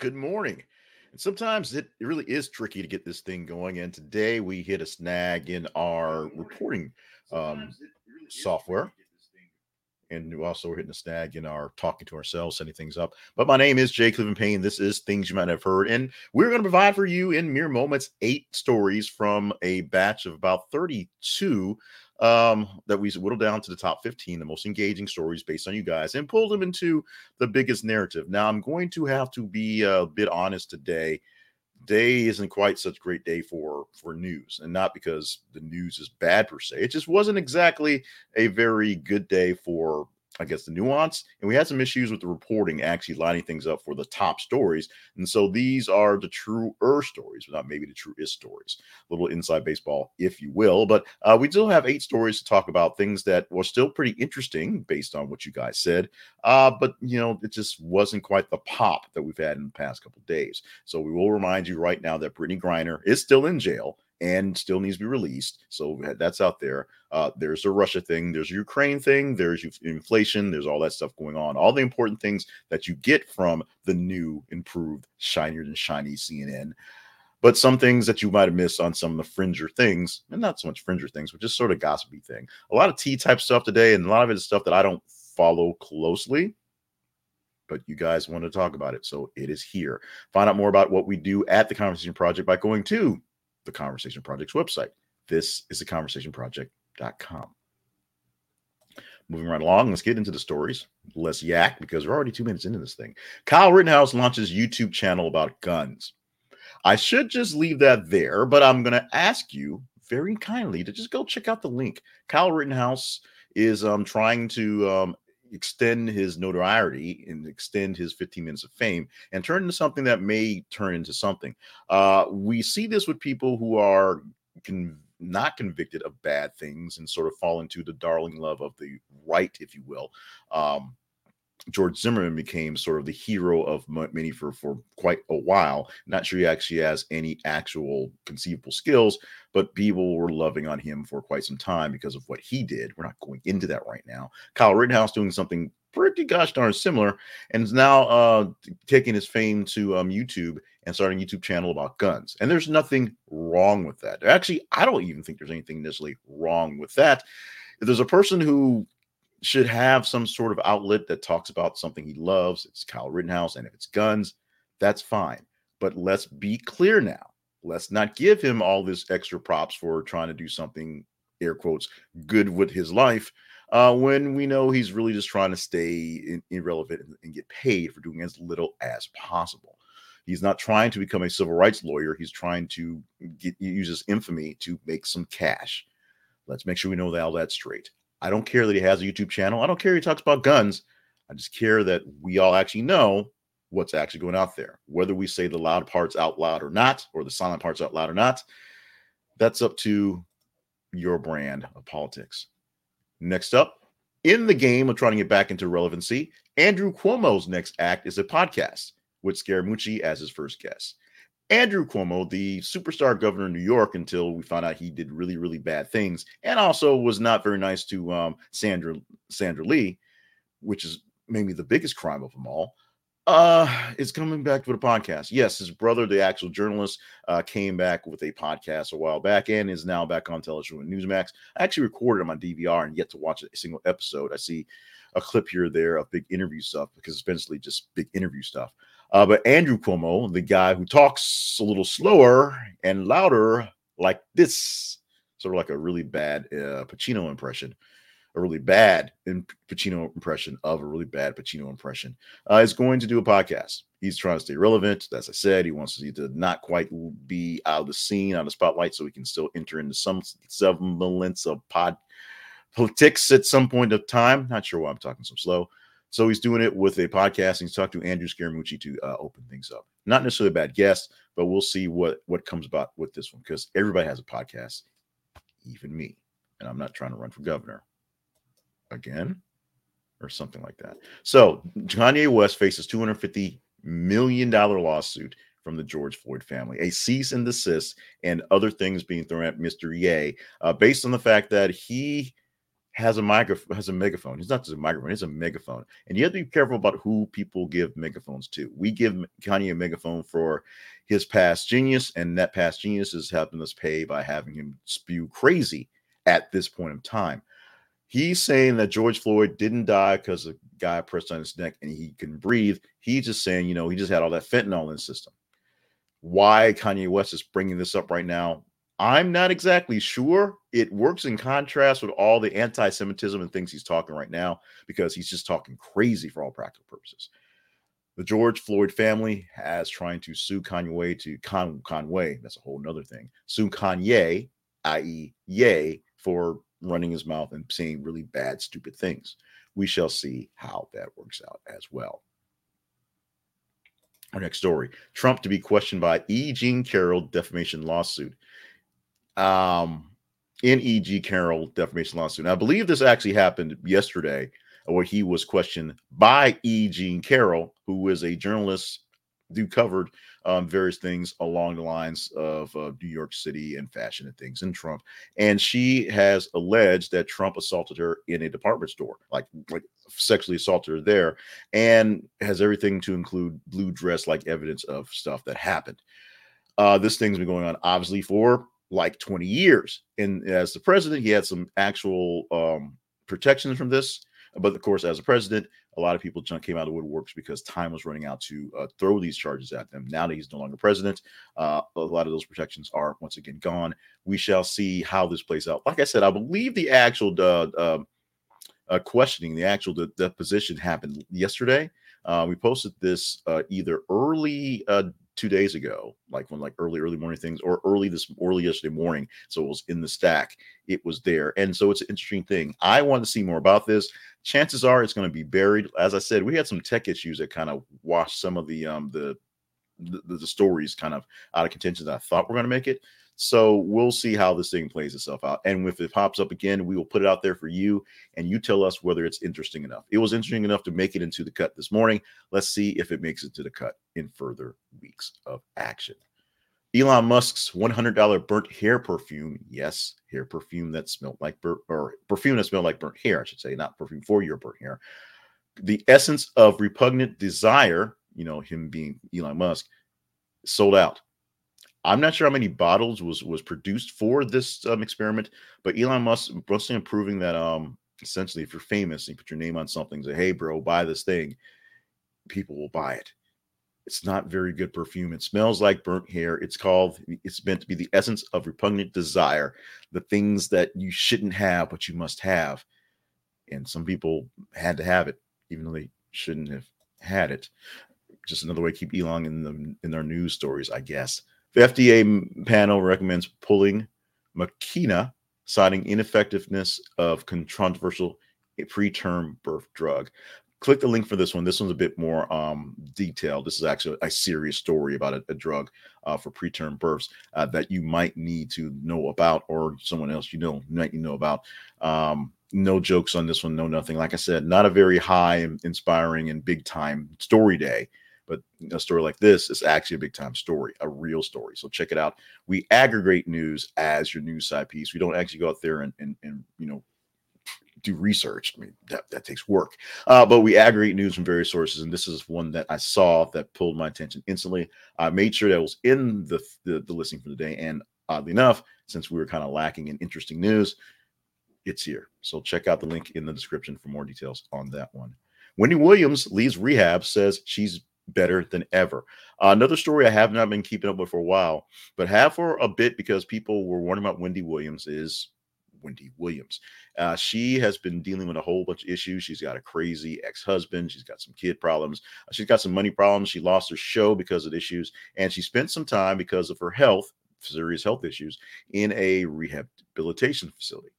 Good morning. And sometimes it, it really is tricky to get this thing going. And today we hit a snag in our reporting um, software. And also we're hitting a snag in our talking to ourselves, setting things up. But my name is Jay Cleveland Payne. This is Things You Might Have Heard. And we're going to provide for you in mere moments eight stories from a batch of about 32 um, that we whittled down to the top 15, the most engaging stories based on you guys, and pulled them into the biggest narrative. Now, I'm going to have to be a bit honest today. Day isn't quite such a great day for for news, and not because the news is bad per se. It just wasn't exactly a very good day for I guess, the nuance. And we had some issues with the reporting actually lining things up for the top stories. And so these are the truer stories, not maybe the truest stories. A little inside baseball, if you will. But uh, we still have eight stories to talk about, things that were still pretty interesting based on what you guys said. Uh, but, you know, it just wasn't quite the pop that we've had in the past couple days. So we will remind you right now that Brittney Griner is still in jail and still needs to be released. So that's out there. Uh, there's the Russia thing, there's Ukraine thing, there's inflation, there's all that stuff going on. All the important things that you get from the new, improved, shinier than shiny CNN. But some things that you might have missed on some of the fringer things, and not so much fringer things, but just sort of gossipy thing. A lot of T type stuff today, and a lot of it is stuff that I don't follow closely but you guys want to talk about it. So it is here. Find out more about what we do at the Conversation Project by going to the Conversation Project's website. This is the conversationproject.com. Moving right along, let's get into the stories. Let's yak because we're already two minutes into this thing. Kyle Rittenhouse launches YouTube channel about guns. I should just leave that there, but I'm going to ask you very kindly to just go check out the link. Kyle Rittenhouse is um, trying to um, extend his notoriety and extend his 15 minutes of fame and turn into something that may turn into something. Uh, we see this with people who are con- not convicted of bad things and sort of fall into the darling love of the right, if you will. Um, George Zimmerman became sort of the hero of many for for quite a while. Not sure he actually has any actual conceivable skills, but people were loving on him for quite some time because of what he did. We're not going into that right now. Kyle Rittenhouse doing something pretty gosh darn similar, and is now uh, taking his fame to um, YouTube and starting a YouTube channel about guns. And there's nothing wrong with that. Actually, I don't even think there's anything necessarily wrong with that. If there's a person who should have some sort of outlet that talks about something he loves. It's Kyle Rittenhouse. And if it's guns, that's fine. But let's be clear now. Let's not give him all this extra props for trying to do something, air quotes, good with his life uh, when we know he's really just trying to stay irrelevant and, and get paid for doing as little as possible. He's not trying to become a civil rights lawyer. He's trying to get, use his infamy to make some cash. Let's make sure we know that all that's straight. I don't care that he has a YouTube channel. I don't care he talks about guns. I just care that we all actually know what's actually going out there. Whether we say the loud parts out loud or not, or the silent parts out loud or not, that's up to your brand of politics. Next up, in the game of trying to get back into relevancy, Andrew Cuomo's next act is a podcast with Scaramucci as his first guest. Andrew Cuomo, the superstar governor of New York, until we found out he did really, really bad things, and also was not very nice to um, Sandra Sandra Lee, which is maybe the biggest crime of them all. Uh, is coming back with a podcast. Yes, his brother, the actual journalist, uh, came back with a podcast a while back and is now back on television with Newsmax. I actually recorded him on DVR and yet to watch a single episode. I see a clip here or there of big interview stuff because it's basically just big interview stuff. Uh, but Andrew Cuomo, the guy who talks a little slower and louder, like this, sort of like a really bad uh, Pacino impression, a really bad in Pacino impression of a really bad Pacino impression, uh, is going to do a podcast. He's trying to stay relevant. As I said, he wants to not quite be out of the scene, out of the spotlight, so he can still enter into some semblance of pod politics at some point of time. Not sure why I'm talking so slow. So he's doing it with a podcast. And he's talked to Andrew Scaramucci to uh, open things up. Not necessarily a bad guest, but we'll see what what comes about with this one because everybody has a podcast, even me. And I'm not trying to run for governor again or something like that. So Kanye West faces 250 million dollar lawsuit from the George Floyd family, a cease and desist, and other things being thrown at Mr. Ye, uh, based on the fact that he has a microphone, has a megaphone. He's not just a microphone, it's a megaphone. And you have to be careful about who people give megaphones to. We give Kanye a megaphone for his past genius, and that past genius is helping us pay by having him spew crazy at this point in time. He's saying that George Floyd didn't die because a guy pressed on his neck and he can breathe. He's just saying, you know, he just had all that fentanyl in his system. Why Kanye West is bringing this up right now, I'm not exactly sure. It works in contrast with all the anti Semitism and things he's talking right now because he's just talking crazy for all practical purposes. The George Floyd family has trying to sue Kanye to Con, Conway. That's a whole nother thing. Sue Kanye, i.e., Ye, for running his mouth and saying really bad, stupid things. We shall see how that works out as well. Our next story Trump to be questioned by E. Jean Carroll defamation lawsuit um, in E.G. Carroll defamation lawsuit. And I believe this actually happened yesterday, where he was questioned by E. Jean Carroll, who is a journalist who covered um, various things along the lines of uh, New York City and fashion and things and Trump. And she has alleged that Trump assaulted her in a department store, like, like sexually assaulted her there, and has everything to include blue dress like evidence of stuff that happened. Uh, this thing's been going on obviously for like 20 years. And as the president, he had some actual um, protections from this. But of course, as a president, a lot of people came out of woodworks because time was running out to uh, throw these charges at them. Now that he's no longer president, uh, a lot of those protections are once again gone. We shall see how this plays out. Like I said, I believe the actual uh, um, uh questioning, the actual deposition happened yesterday. Uh, we posted this uh, either early two days ago, like when like early, early morning things, or early this early yesterday morning. So it was in the stack. It was there. And so it's an interesting thing. I want to see more about this. Chances are it's going to be buried. As I said, we had some tech issues that kind of washed some of the um the the, the stories kind of out of contention that I thought were going to make it. So we'll see how this thing plays itself out. And if it pops up again, we will put it out there for you and you tell us whether it's interesting enough. It was interesting enough to make it into the cut this morning. Let's see if it makes it to the cut in further weeks of action. Elon Musk's $100 burnt hair perfume. Yes, hair perfume that smelled like burnt or perfume that smelled like burnt hair, I should say, not perfume for your burnt hair. The essence of repugnant desire, you know, him being Elon Musk, sold out. I'm not sure how many bottles was was produced for this um, experiment, but Elon Musk mostly proving that um essentially if you're famous and you put your name on something, say, hey bro, buy this thing, people will buy it. It's not very good perfume. It smells like burnt hair. It's called, it's meant to be the essence of repugnant desire, the things that you shouldn't have, but you must have. And some people had to have it, even though they shouldn't have had it. Just another way to keep Elon in the in their news stories, I guess. The FDA panel recommends pulling Makena, citing ineffectiveness of controversial preterm birth drug. Click the link for this one. This one's a bit more um, detailed. This is actually a serious story about a, a drug uh, for preterm births uh, that you might need to know about, or someone else you know might know about. Um, no jokes on this one, no nothing. Like I said, not a very high, inspiring, and big time story day but a story like this is actually a big time story, a real story. So check it out. We aggregate news as your news side piece. We don't actually go out there and, and, and you know, do research. I mean, that, that takes work. Uh, but we aggregate news from various sources. And this is one that I saw that pulled my attention instantly. I made sure that was in the, the, the listing for the day. And oddly enough, since we were kind of lacking in interesting news, it's here. So check out the link in the description for more details on that one. Wendy Williams leaves rehab, says she's better than ever. Uh, another story I have not been keeping up with for a while, but have for a bit because people were warning about Wendy Williams is Wendy Williams. Uh, she has been dealing with a whole bunch of issues. She's got a crazy ex husband. She's got some kid problems. Uh, she's got some money problems. She lost her show because of issues. And she spent some time because of her health, serious health issues, in a rehabilitation facility.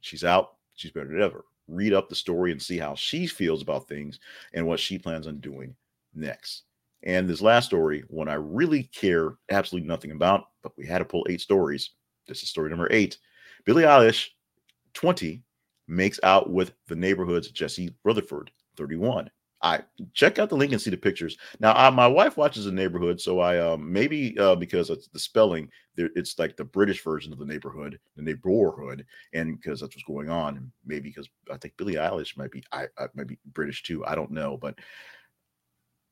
She's out. She's better than ever. Read up the story and see how she feels about things and what she plans on doing next. And this last story, one I really care absolutely nothing about, but we had to pull eight stories. This is story number eight. Billie Eilish, 20, makes out with the neighborhood's Jesse Rutherford, 31. I check out the link and see the pictures. Now, I, my wife watches the neighborhood, so I um maybe uh, because it's the spelling, there it's like the British version of the neighborhood, the neighborhood, and because that's what's going on, maybe because I think Billie Eilish might be I, I might be British too. I don't know, but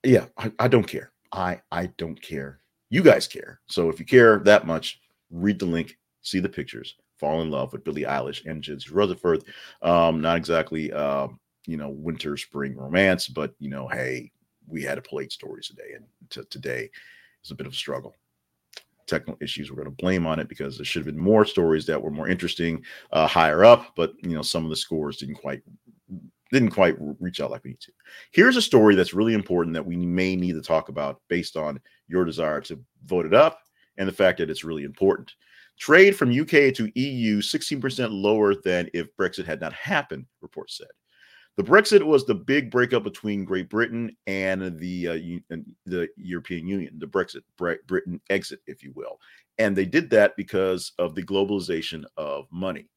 yeah, I, I don't care. I I don't care. You guys care. So if you care that much, read the link, see the pictures, fall in love with Billie Eilish and Jesse Rutherford. Um, not exactly. Um, you know winter spring romance but you know hey we had to eight stories today and t- today is a bit of a struggle technical issues we're going to blame on it because there should have been more stories that were more interesting uh, higher up but you know some of the scores didn't quite didn't quite reach out like we need to here's a story that's really important that we may need to talk about based on your desire to vote it up and the fact that it's really important trade from uk to eu 16% lower than if brexit had not happened reports said the Brexit was the big breakup between Great Britain and the uh, the European Union. The Brexit, Britain exit, if you will, and they did that because of the globalization of money.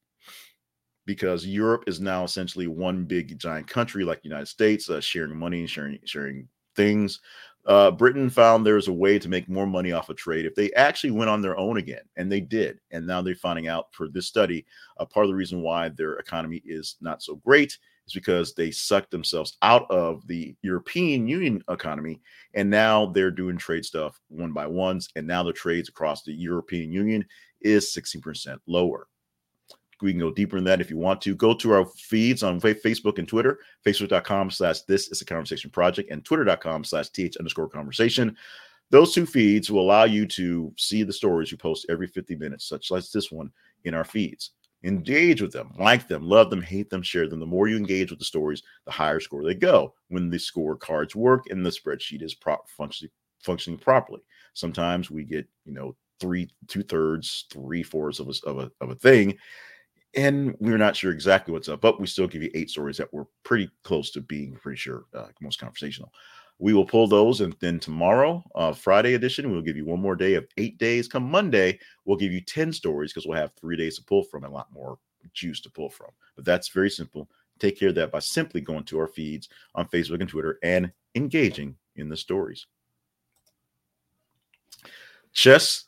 Because Europe is now essentially one big giant country like the United States, uh, sharing money, sharing sharing things. Uh, Britain found there's a way to make more money off of trade if they actually went on their own again, and they did. And now they're finding out for this study, uh, part of the reason why their economy is not so great is because they sucked themselves out of the European Union economy and now they're doing trade stuff one by ones. And now the trades across the European Union is 16% lower. We can go deeper in that if you want to. Go to our feeds on Facebook and Twitter, facebook.com slash this is a conversation project and twitter.com slash th underscore conversation. Those two feeds will allow you to see the stories you post every 50 minutes, such as this one in our feeds engage with them, like them, love them, hate them, share them. The more you engage with the stories, the higher score they go. When the score cards work and the spreadsheet is pro- functioning functioning properly. Sometimes we get you know three two thirds, three fourths of a, of a of a thing, and we're not sure exactly what's up, but we still give you eight stories that were pretty close to being pretty sure uh, most conversational. We will pull those, and then tomorrow, uh, Friday edition, we'll give you one more day of eight days. Come Monday, we'll give you 10 stories because we'll have three days to pull from and a lot more juice to pull from. But that's very simple. Take care of that by simply going to our feeds on Facebook and Twitter and engaging in the stories. Chess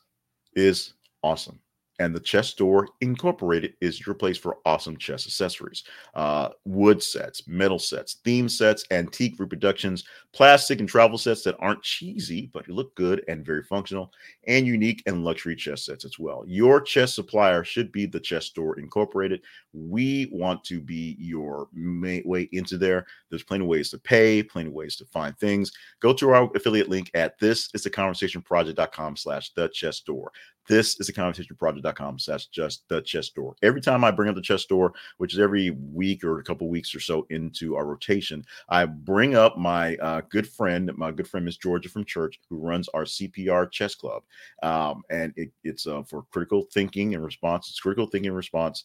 is awesome and the Chess Store Incorporated is your place for awesome chess accessories. Uh, wood sets, metal sets, theme sets, antique reproductions, plastic and travel sets that aren't cheesy, but look good and very functional, and unique and luxury chess sets as well. Your chess supplier should be the Chess Store Incorporated. We want to be your way into there. There's plenty of ways to pay, plenty of ways to find things. Go to our affiliate link at this is the conversation project.com slash the chess store. This is a conversationproject.com slash just the chess store. Every time I bring up the chess store, which is every week or a couple weeks or so into our rotation, I bring up my uh, good friend, my good friend Miss Georgia from church, who runs our CPR chess club. Um, and it, it's uh, for critical thinking and response. It's critical thinking and response.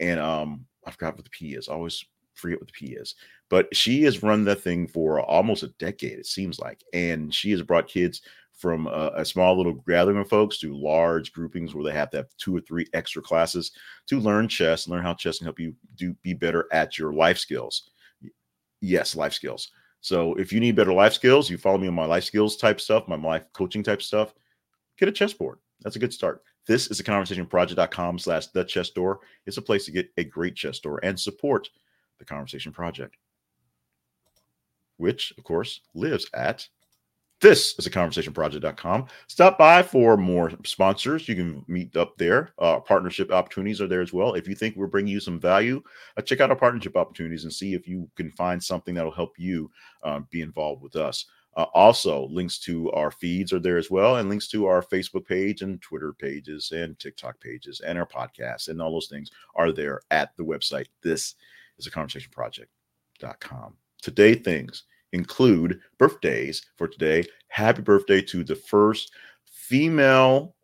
And um, I forgot what the P is. I always forget what the P is. But she has run that thing for almost a decade, it seems like. And she has brought kids from a, a, small little gathering of folks to large groupings where they have to have two or three extra classes to learn chess, and learn how chess can help you do be better at your life skills. Yes, life skills. So if you need better life skills, you follow me on my life skills type stuff, my life coaching type stuff, get a chessboard. That's a good start. This is a conversation project.com slash the chess store. It's a place to get a great chess store and support the conversation project, which of course lives at this is a conversationproject.com. Stop by for more sponsors. You can meet up there. Uh, partnership opportunities are there as well. If you think we're bringing you some value, uh, check out our partnership opportunities and see if you can find something that'll help you uh, be involved with us. Uh, also, links to our feeds are there as well, and links to our Facebook page and Twitter pages and TikTok pages and our podcasts and all those things are there at the website. This is a conversationproject.com. Today, things include birthdays for today. Happy birthday to the first female,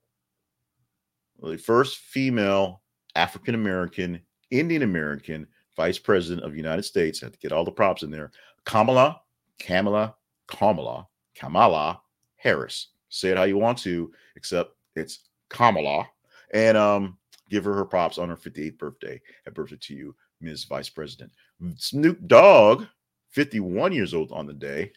the first female African American, Indian American vice president of the United States. I have to get all the props in there. Kamala, Kamala, Kamala, Kamala Harris. Say it how you want to, except it's Kamala. And um, give her her props on her 58th birthday. Happy birthday to you, Ms. Vice President. Snoop Dogg 51 years old on the day.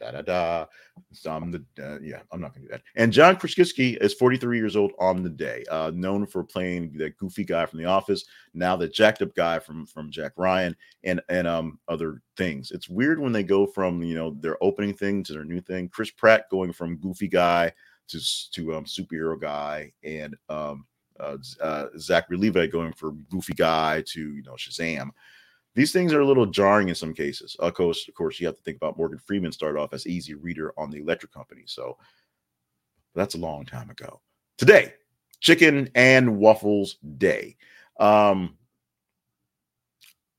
Da, da, da. So I'm the uh, yeah, I'm not gonna do that. And John Krasinski is 43 years old on the day, uh, known for playing the goofy guy from The Office, now the jacked up guy from from Jack Ryan, and and um other things. It's weird when they go from you know their opening thing to their new thing. Chris Pratt going from goofy guy to to um superhero guy, and um uh, uh Zachary Levi going from goofy guy to you know Shazam these things are a little jarring in some cases. Of course, of course, you have to think about Morgan Freeman started off as easy reader on the electric company. So that's a long time ago. Today, chicken and waffles day. Um,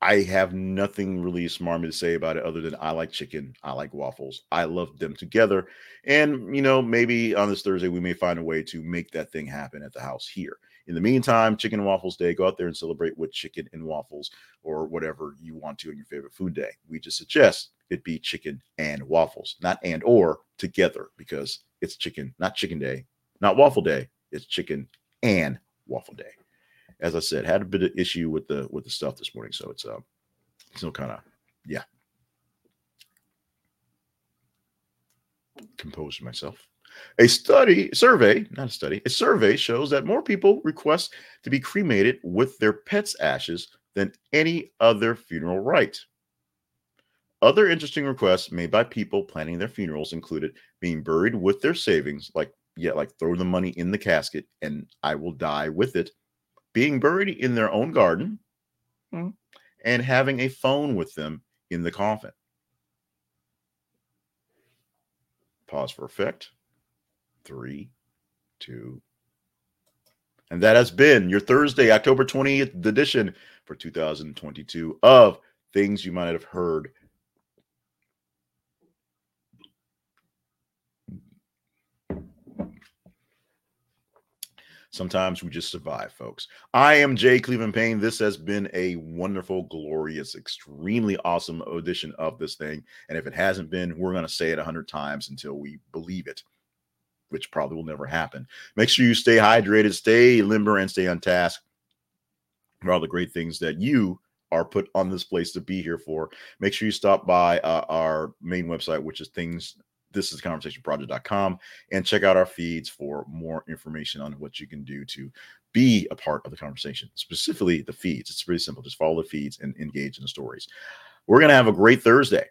I have nothing really smarmy to say about it other than I like chicken. I like waffles. I love them together. And, you know, maybe on this Thursday, we may find a way to make that thing happen at the house here. In the meantime, Chicken and Waffles Day, go out there and celebrate with chicken and waffles or whatever you want to in your favorite food day. We just suggest it be chicken and waffles, not and or together because it's chicken, not chicken day, not waffle day. It's chicken and waffle day. As I said, had a bit of issue with the with the stuff this morning, so it's uh, still kind of yeah. Composed myself. A study, survey, not a study, a survey shows that more people request to be cremated with their pet's ashes than any other funeral rite. Other interesting requests made by people planning their funerals included being buried with their savings, like yeah, like throw the money in the casket and I will die with it, being buried in their own garden, hmm, and having a phone with them in the coffin. Pause for effect three, two. And that has been your Thursday, October 20th edition for 2022 of Things You Might Have Heard. Sometimes we just survive, folks. I am Jay Cleveland Payne. This has been a wonderful, glorious, extremely awesome edition of this thing. And if it hasn't been, we're going to say it a hundred times until we believe it which probably will never happen. Make sure you stay hydrated, stay limber, and stay on task for all the great things that you are put on this place to be here for. Make sure you stop by uh, our main website, which is things this is conversationproject.com and check out our feeds for more information on what you can do to be a part of the conversation, specifically the feeds. It's pretty simple. Just follow the feeds and engage in the stories. We're going to have a great Thursday.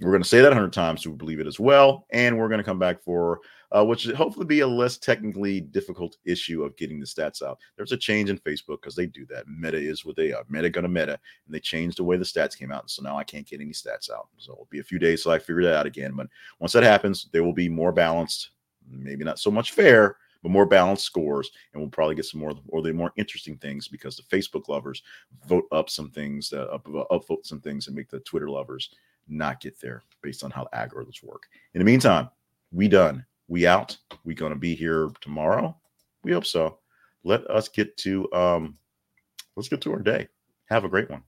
We're going to say that 100 times to believe it as well. And we're going to come back for uh, which should hopefully be a less technically difficult issue of getting the stats out. There's a change in Facebook because they do that. Meta is what they are. Meta gonna meta, and they changed the way the stats came out. So now I can't get any stats out. So it'll be a few days till I figure that out again. But once that happens, there will be more balanced, maybe not so much fair, but more balanced scores, and we'll probably get some more or the more interesting things because the Facebook lovers vote up some things, that up, upvote some things, and make the Twitter lovers not get there based on how algorithms work. In the meantime, we done. We out. We gonna be here tomorrow. We hope so. Let us get to um let's get to our day. Have a great one.